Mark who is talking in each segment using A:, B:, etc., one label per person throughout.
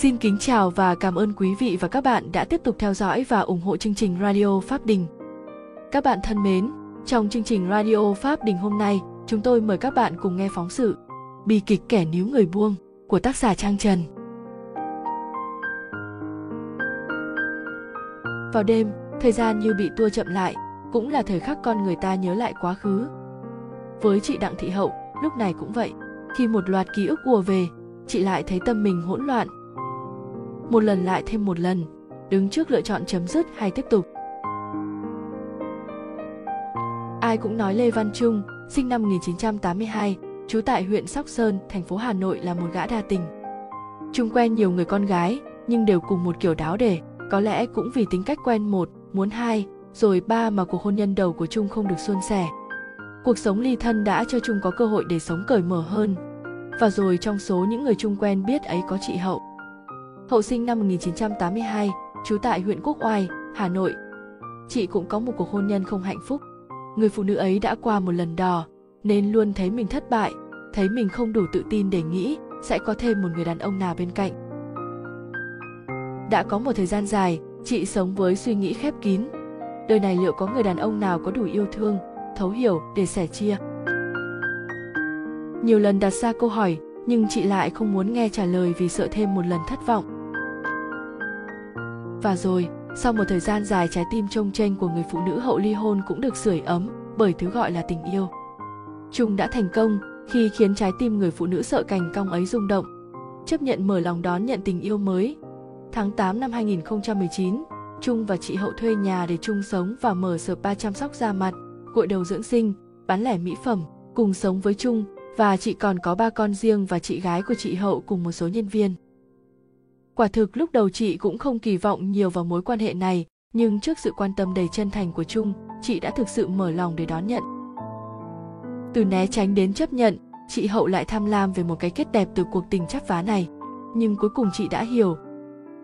A: Xin kính chào và cảm ơn quý vị và các bạn đã tiếp tục theo dõi và ủng hộ chương trình Radio Pháp Đình. Các bạn thân mến, trong chương trình Radio Pháp Đình hôm nay, chúng tôi mời các bạn cùng nghe phóng sự Bi kịch kẻ níu người buông của tác giả Trang Trần. Vào đêm, thời gian như bị tua chậm lại, cũng là thời khắc con người ta nhớ lại quá khứ. Với chị Đặng Thị Hậu, lúc này cũng vậy. Khi một loạt ký ức ùa về, chị lại thấy tâm mình hỗn loạn. Một lần lại thêm một lần, đứng trước lựa chọn chấm dứt hay tiếp tục. Ai cũng nói Lê Văn Trung, sinh năm 1982, trú tại huyện Sóc Sơn, thành phố Hà Nội là một gã đa tình. Trung quen nhiều người con gái, nhưng đều cùng một kiểu đáo để, có lẽ cũng vì tính cách quen một, muốn hai, rồi ba mà cuộc hôn nhân đầu của Trung không được suôn sẻ. Cuộc sống ly thân đã cho Trung có cơ hội để sống cởi mở hơn. Và rồi trong số những người Trung quen biết ấy có chị Hậu. Hậu sinh năm 1982, trú tại huyện Quốc Oai, Hà Nội. Chị cũng có một cuộc hôn nhân không hạnh phúc. Người phụ nữ ấy đã qua một lần đò, nên luôn thấy mình thất bại, thấy mình không đủ tự tin để nghĩ sẽ có thêm một người đàn ông nào bên cạnh. Đã có một thời gian dài, chị sống với suy nghĩ khép kín. Đời này liệu có người đàn ông nào có đủ yêu thương, thấu hiểu để sẻ chia? Nhiều lần đặt ra câu hỏi, nhưng chị lại không muốn nghe trả lời vì sợ thêm một lần thất vọng. Và rồi, sau một thời gian dài trái tim trông tranh của người phụ nữ hậu ly hôn cũng được sưởi ấm bởi thứ gọi là tình yêu. Trung đã thành công khi khiến trái tim người phụ nữ sợ cành cong ấy rung động, chấp nhận mở lòng đón nhận tình yêu mới. Tháng 8 năm 2019, Trung và chị Hậu thuê nhà để chung sống và mở spa chăm sóc da mặt, gội đầu dưỡng sinh, bán lẻ mỹ phẩm, cùng sống với Trung và chị còn có ba con riêng và chị gái của chị Hậu cùng một số nhân viên. Quả thực lúc đầu chị cũng không kỳ vọng nhiều vào mối quan hệ này, nhưng trước sự quan tâm đầy chân thành của Trung, chị đã thực sự mở lòng để đón nhận. Từ né tránh đến chấp nhận, chị Hậu lại tham lam về một cái kết đẹp từ cuộc tình chắp vá này. Nhưng cuối cùng chị đã hiểu,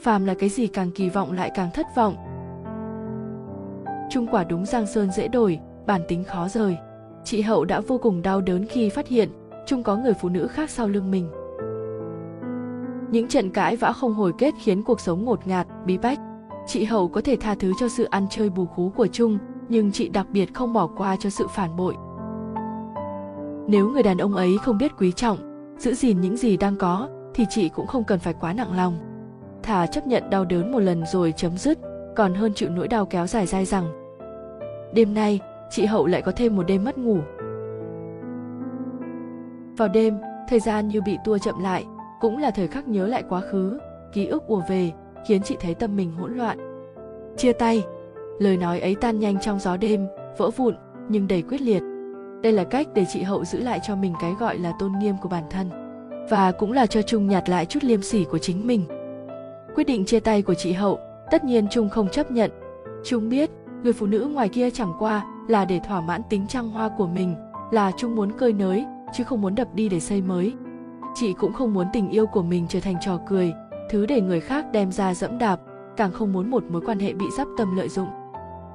A: phàm là cái gì càng kỳ vọng lại càng thất vọng. Trung quả đúng Giang Sơn dễ đổi, bản tính khó rời. Chị Hậu đã vô cùng đau đớn khi phát hiện Trung có người phụ nữ khác sau lưng mình. Những trận cãi vã không hồi kết khiến cuộc sống ngột ngạt, bí bách. Chị Hậu có thể tha thứ cho sự ăn chơi bù khú của Trung, nhưng chị đặc biệt không bỏ qua cho sự phản bội. Nếu người đàn ông ấy không biết quý trọng, giữ gìn những gì đang có, thì chị cũng không cần phải quá nặng lòng. Thà chấp nhận đau đớn một lần rồi chấm dứt, còn hơn chịu nỗi đau kéo dài dai dẳng. Đêm nay, chị Hậu lại có thêm một đêm mất ngủ. Vào đêm, thời gian như bị tua chậm lại, cũng là thời khắc nhớ lại quá khứ, ký ức ùa về, khiến chị thấy tâm mình hỗn loạn. Chia tay, lời nói ấy tan nhanh trong gió đêm, vỡ vụn nhưng đầy quyết liệt. Đây là cách để chị Hậu giữ lại cho mình cái gọi là tôn nghiêm của bản thân và cũng là cho Trung nhặt lại chút liêm sỉ của chính mình. Quyết định chia tay của chị Hậu, tất nhiên Trung không chấp nhận. Trung biết, người phụ nữ ngoài kia chẳng qua là để thỏa mãn tính trăng hoa của mình, là Trung muốn cơi nới, chứ không muốn đập đi để xây mới. Chị cũng không muốn tình yêu của mình trở thành trò cười, thứ để người khác đem ra dẫm đạp, càng không muốn một mối quan hệ bị dắp tâm lợi dụng.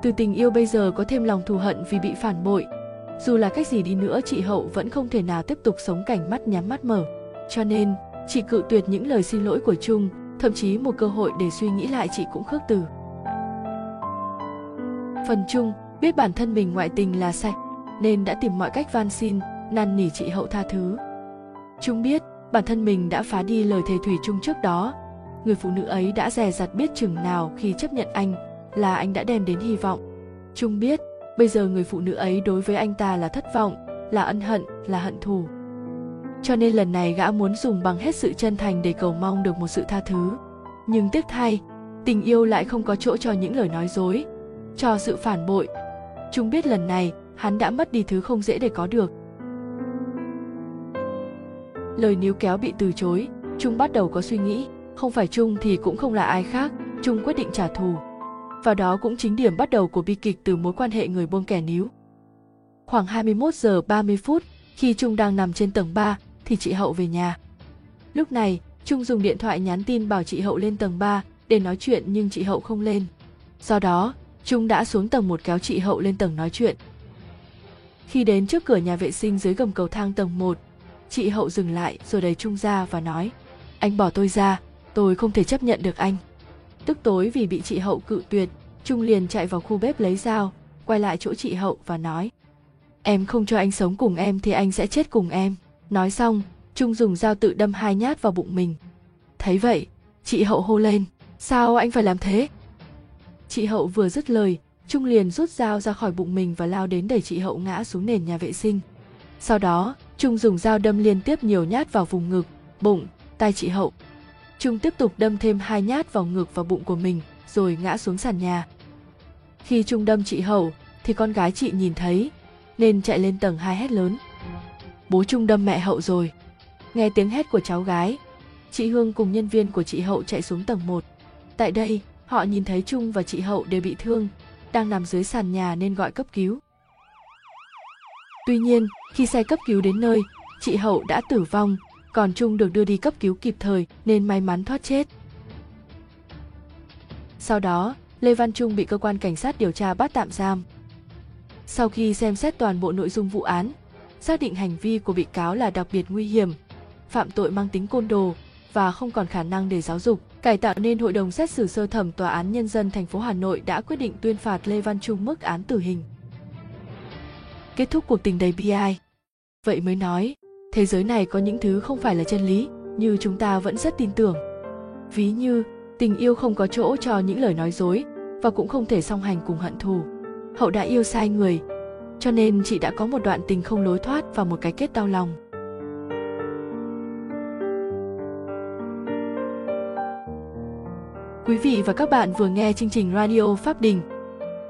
A: Từ tình yêu bây giờ có thêm lòng thù hận vì bị phản bội. Dù là cách gì đi nữa chị Hậu vẫn không thể nào tiếp tục sống cảnh mắt nhắm mắt mở. Cho nên, chị cự tuyệt những lời xin lỗi của Trung, thậm chí một cơ hội để suy nghĩ lại chị cũng khước từ. Phần Trung biết bản thân mình ngoại tình là sai, nên đã tìm mọi cách van xin, năn nỉ chị Hậu tha thứ. Trung biết bản thân mình đã phá đi lời thề thủy chung trước đó. Người phụ nữ ấy đã dè dặt biết chừng nào khi chấp nhận anh là anh đã đem đến hy vọng. Trung biết bây giờ người phụ nữ ấy đối với anh ta là thất vọng, là ân hận, là hận thù. Cho nên lần này gã muốn dùng bằng hết sự chân thành để cầu mong được một sự tha thứ. Nhưng tiếc thay, tình yêu lại không có chỗ cho những lời nói dối, cho sự phản bội. Trung biết lần này hắn đã mất đi thứ không dễ để có được, lời níu kéo bị từ chối trung bắt đầu có suy nghĩ không phải trung thì cũng không là ai khác trung quyết định trả thù và đó cũng chính điểm bắt đầu của bi kịch từ mối quan hệ người buông kẻ níu khoảng 21 giờ 30 phút khi Trung đang nằm trên tầng 3 thì chị Hậu về nhà. Lúc này, Trung dùng điện thoại nhắn tin bảo chị Hậu lên tầng 3 để nói chuyện nhưng chị Hậu không lên. Do đó, Trung đã xuống tầng một kéo chị Hậu lên tầng nói chuyện. Khi đến trước cửa nhà vệ sinh dưới gầm cầu thang tầng 1, chị hậu dừng lại, rồi đẩy trung ra và nói, anh bỏ tôi ra, tôi không thể chấp nhận được anh. Tức tối vì bị chị hậu cự tuyệt, trung liền chạy vào khu bếp lấy dao, quay lại chỗ chị hậu và nói, em không cho anh sống cùng em thì anh sẽ chết cùng em. Nói xong, trung dùng dao tự đâm hai nhát vào bụng mình. Thấy vậy, chị hậu hô lên, sao anh phải làm thế? Chị hậu vừa dứt lời, trung liền rút dao ra khỏi bụng mình và lao đến đẩy chị hậu ngã xuống nền nhà vệ sinh. Sau đó trung dùng dao đâm liên tiếp nhiều nhát vào vùng ngực, bụng tay chị hậu. Trung tiếp tục đâm thêm hai nhát vào ngực và bụng của mình, rồi ngã xuống sàn nhà. Khi trung đâm chị hậu, thì con gái chị nhìn thấy, nên chạy lên tầng hai hét lớn. Bố trung đâm mẹ hậu rồi. Nghe tiếng hét của cháu gái, chị hương cùng nhân viên của chị hậu chạy xuống tầng 1. tại đây, họ nhìn thấy trung và chị hậu đều bị thương, đang nằm dưới sàn nhà nên gọi cấp cứu tuy nhiên, khi xe cấp cứu đến nơi, chị hậu đã tử vong, còn trung được đưa đi cấp cứu kịp thời nên may mắn thoát chết sau đó, lê văn trung bị cơ quan cảnh sát điều tra bắt tạm giam sau khi xem xét toàn bộ nội dung vụ án, xác định hành vi của bị cáo là đặc biệt nguy hiểm, phạm tội mang tính côn đồ và không còn khả năng để giáo dục, cải tạo nên hội đồng xét xử sơ thẩm tòa án nhân dân thành phố Hà Nội đã quyết định tuyên phạt Lê Văn Trung mức án tử hình. Kết thúc cuộc tình đầy bi ai. Vậy mới nói, thế giới này có những thứ không phải là chân lý, như chúng ta vẫn rất tin tưởng. Ví như, tình yêu không có chỗ cho những lời nói dối và cũng không thể song hành cùng hận thù. Hậu đã yêu sai người, cho nên chị đã có một đoạn tình không lối thoát và một cái kết đau lòng. Quý vị và các bạn vừa nghe chương trình Radio Pháp Đình.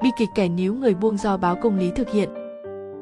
A: Bi kịch kẻ níu người buông do báo công lý thực hiện.